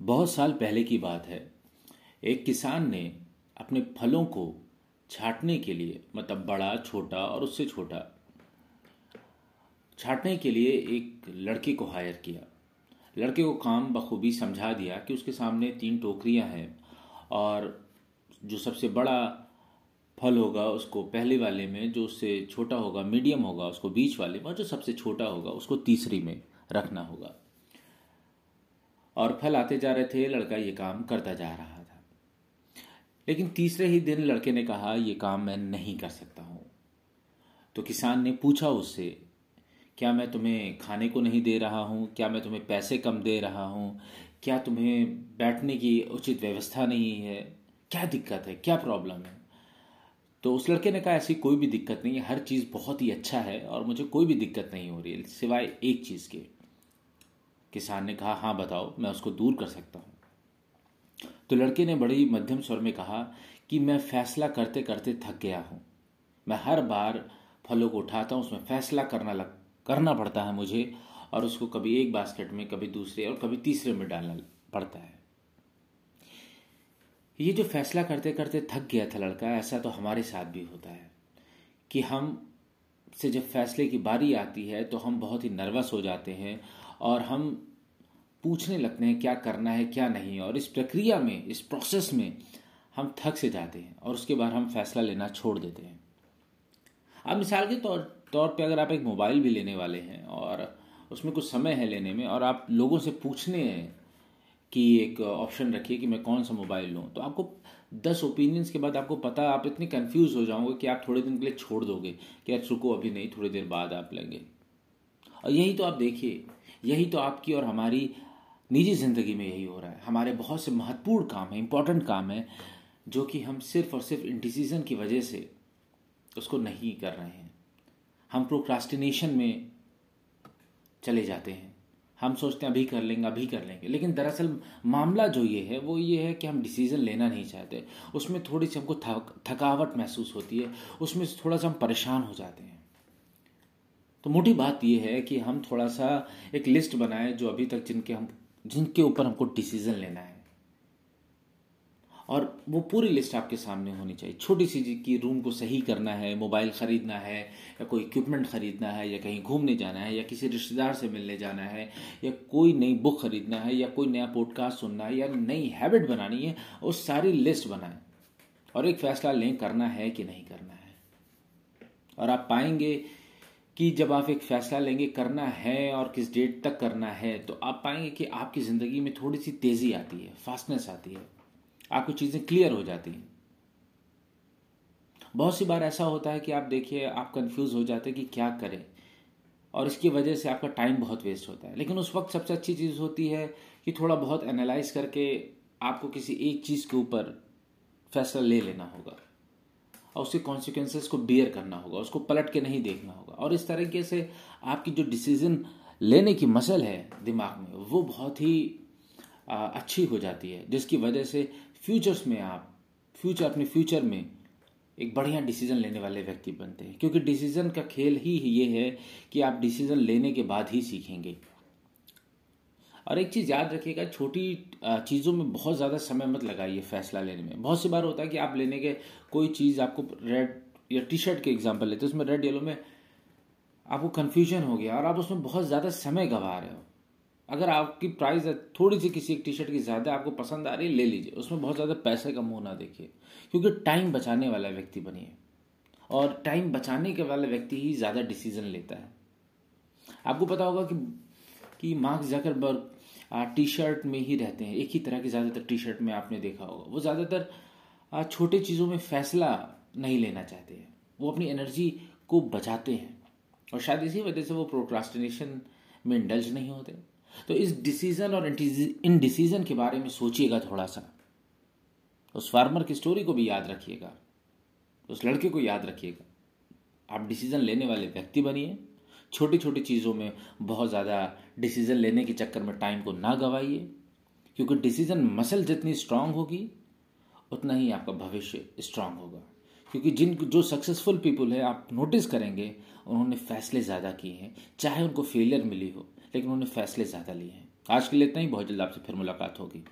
बहुत साल पहले की बात है। एक किसान ने अपने फलों को छाटने के लिए मतलब बड़ा, छोटा और उससे छोटा, छाटने के लिए एक लड़के को हायर किया। लड़के को काम बखूबी समझा दिया कि उसके सामने तीन टोकरियाँ हैं और जो सबसे बड़ा फल होगा उसको पहले वाले में, जो उससे छोटा होगा, मीडियम होगा, उसको बीच वाले में, और जो सबसे छोटा होगा, उसको तीसरी में। रखना होगा। और फल आते जा रहे थे, लड़का ये काम करता जा रहा था। लेकिन तीसरे ही दिन लड़के ने कहा, ये काम मैं नहीं कर सकता हूँ। तो किसान ने पूछा उससे, क्या मैं तुम्हें खाने को नहीं दे रहा हूँ? क्या मैं तुम्हें पैसे कम दे रहा हूँ? क्या तुम्हें बैठने की उचित व्यवस्था नहीं है? क्या दिक्कत है? क्या प्रॉब्लम है? तो उस लड़के ने कहा, ऐसी कोई भी दिक्कत नहीं है, हर चीज़ बहुत ही अच्छा है और मुझे कोई भी दिक्कत नहीं हो रही है, सिवाय एक चीज़ के। किसान ने कहा हाँ बताओ, मैं उसको दूर कर सकता हूँ। तो लड़के ने बड़ी मध्यम स्वर में कहा कि, मैं फैसला करते करते थक गया हूँ। मैं हर बार फलों को उठाता हूँ, उसमें फैसला करना लग, करना पड़ता है मुझे और उसको कभी एक बास्केट में, कभी दूसरे और कभी तीसरे में डालना पड़ता है। ये जो फैसला करते करते थक गया था लड़का, ऐसा तो हमारे साथ भी होता है कि हम से जब फैसले की बारी आती है तो हम बहुत ही नर्वस हो जाते हैं और हम पूछने लगते हैं क्या करना है, क्या नहीं। और इस प्रक्रिया में, इस प्रोसेस में हम थक से जाते हैं और उसके बाद हम फैसला लेना छोड़ देते हैं। अब मिसाल के तौर तौर पे अगर आप एक मोबाइल भी लेने वाले हैं और उसमें कुछ समय है लेने में और आप लोगों से पूछने की एक ऑप्शन रखिए कि मैं कौन सा मोबाइल लूँ। तो आपको दस ओपिनियंस के बाद आपको पता, आप इतने कंफ्यूज हो जाओगे कि आप थोड़े दिन के लिए छोड़ दोगे कि यार रुको, अभी नहीं, थोड़ी देर बाद आप लेंगे। और यही तो आप देखिए, यही तो आपकी और हमारी निजी ज़िंदगी में यही हो रहा है। हमारे बहुत से महत्वपूर्ण काम है इंपॉर्टेंट काम है, जो कि हम सिर्फ़ और सिर्फ़ इंडिसीजन की वजह से उसको नहीं कर रहे हैं। हम प्रोक्रास्टिनेशन में चले जाते हैं। हम सोचते हैं अभी कर लेंगे अभी कर लेंगे। लेकिन दरअसल मामला जो ये है वो ये है कि हम डिसीज़न लेना नहीं चाहते। उसमें थोड़ी सी हमको थक, थकावट महसूस होती है। उसमें थोड़ा सा हम परेशान हो जाते हैं। तो मोटी बात यह है कि हम थोड़ा सा एक लिस्ट बनाएँ जो अभी तक जिनके हम जिनके ऊपर हमको डिसीज़न लेना है। और वो पूरी लिस्ट आपके सामने होनी चाहिए। छोटी सी चीज़ की रूम को सही करना है मोबाइल ख़रीदना है, या कोई इक्विपमेंट ख़रीदना है, या कहीं घूमने जाना है, या किसी रिश्तेदार से मिलने जाना है, या कोई नई बुक ख़रीदना है, या कोई नया पॉडकास्ट सुनना है, या नई हैबिट बनानी है उस सारी लिस्ट बनाएँ। और एक फैसला लें, करना है कि नहीं करना है। और आप पाएँगे कि जब आप एक फैसला लेंगे, करना है और किस डेट तक करना है तो आप पाएँगे कि आपकी ज़िंदगी में थोड़ी सी तेज़ी आती है फास्टनेस आती है। आपको चीज़ें क्लियर हो जाती हैं। बहुत सी बार ऐसा होता है कि आप देखिए, आप कंफ्यूज हो जाते हैं कि क्या करें। और इसकी वजह से आपका टाइम बहुत वेस्ट होता है। लेकिन उस वक्त सबसे अच्छी चीज़ होती है कि थोड़ा बहुत एनालाइज करके आपको किसी एक चीज़ के ऊपर फैसला ले लेना होगा। और उसके कॉन्सिक्वेंसेस को बियर करना होगा, उसको पलट के नहीं देखना होगा। और इस तरीके से आपकी जो डिसीज़न लेने की मसल है दिमाग में, वो बहुत ही अच्छी हो जाती है, जिसकी वजह से फ्यूचर्स में आप, फ्यूचर, अपने फ्यूचर में एक बढ़िया डिसीज़न लेने वाले व्यक्ति बनते हैं। क्योंकि डिसीज़न का खेल ही ये है कि आप डिसीज़न लेने के बाद ही सीखेंगे। और एक चीज़ याद रखिएगा, छोटी चीज़ों में बहुत ज़्यादा समय मत लगाइए फैसला लेने में। बहुत सी बार होता है कि आप लेने के कोई चीज़, आपको रेड या टी शर्ट के एग्ज़ाम्पल लेते हैं, उसमें रेड, येलो में आपको कन्फ्यूज़न हो गया और आप उसमें बहुत ज़्यादा समय गंवा रहे हो। अगर आपकी प्राइस थोड़ी सी किसी एक टी शर्ट की ज़्यादा आपको पसंद आ रही है, ले लीजिए। उसमें बहुत ज़्यादा पैसे का मुँह ना देखिए, क्योंकि टाइम बचाने वाला व्यक्ति बनिए। और टाइम बचाने के वाला व्यक्ति ही ज़्यादा डिसीज़न लेता है। आपको पता होगा कि कि मार्क जकरबर्ग टी शर्ट में ही रहते हैं। एक ही तरह की ज़्यादातर टी शर्ट में आपने देखा होगा। वो ज़्यादातर छोटे चीज़ों में फैसला नहीं लेना चाहते हैं। वो अपनी एनर्जी को बचाते हैं। और शायद इसी वजह से वो प्रोक्रास्टिनेशन में इंडल्ज नहीं होते। तो इस डिसीज़न और इन डिसीज़न के बारे में सोचिएगा थोड़ा सा उस फार्मर की स्टोरी को भी याद रखिएगा। उस लड़के को याद रखिएगा। आप डिसीज़न लेने वाले व्यक्ति बनिए। छोटी छोटी चीज़ों में बहुत ज़्यादा डिसीज़न लेने के चक्कर में टाइम को ना गवाइए। क्योंकि डिसीज़न मसल जितनी स्ट्रांग होगी, उतना ही आपका भविष्य स्ट्रांग होगा। क्योंकि जिन, जो सक्सेसफुल पीपल है, आप नोटिस करेंगे, उन्होंने फैसले ज़्यादा किए हैं। चाहे उनको फेलियर मिली हो। लेकिन उन्होंने फैसले ज़्यादा लिए हैं। आज के लिए इतना ही। बहुत जल्द आपसे फिर मुलाकात होगी।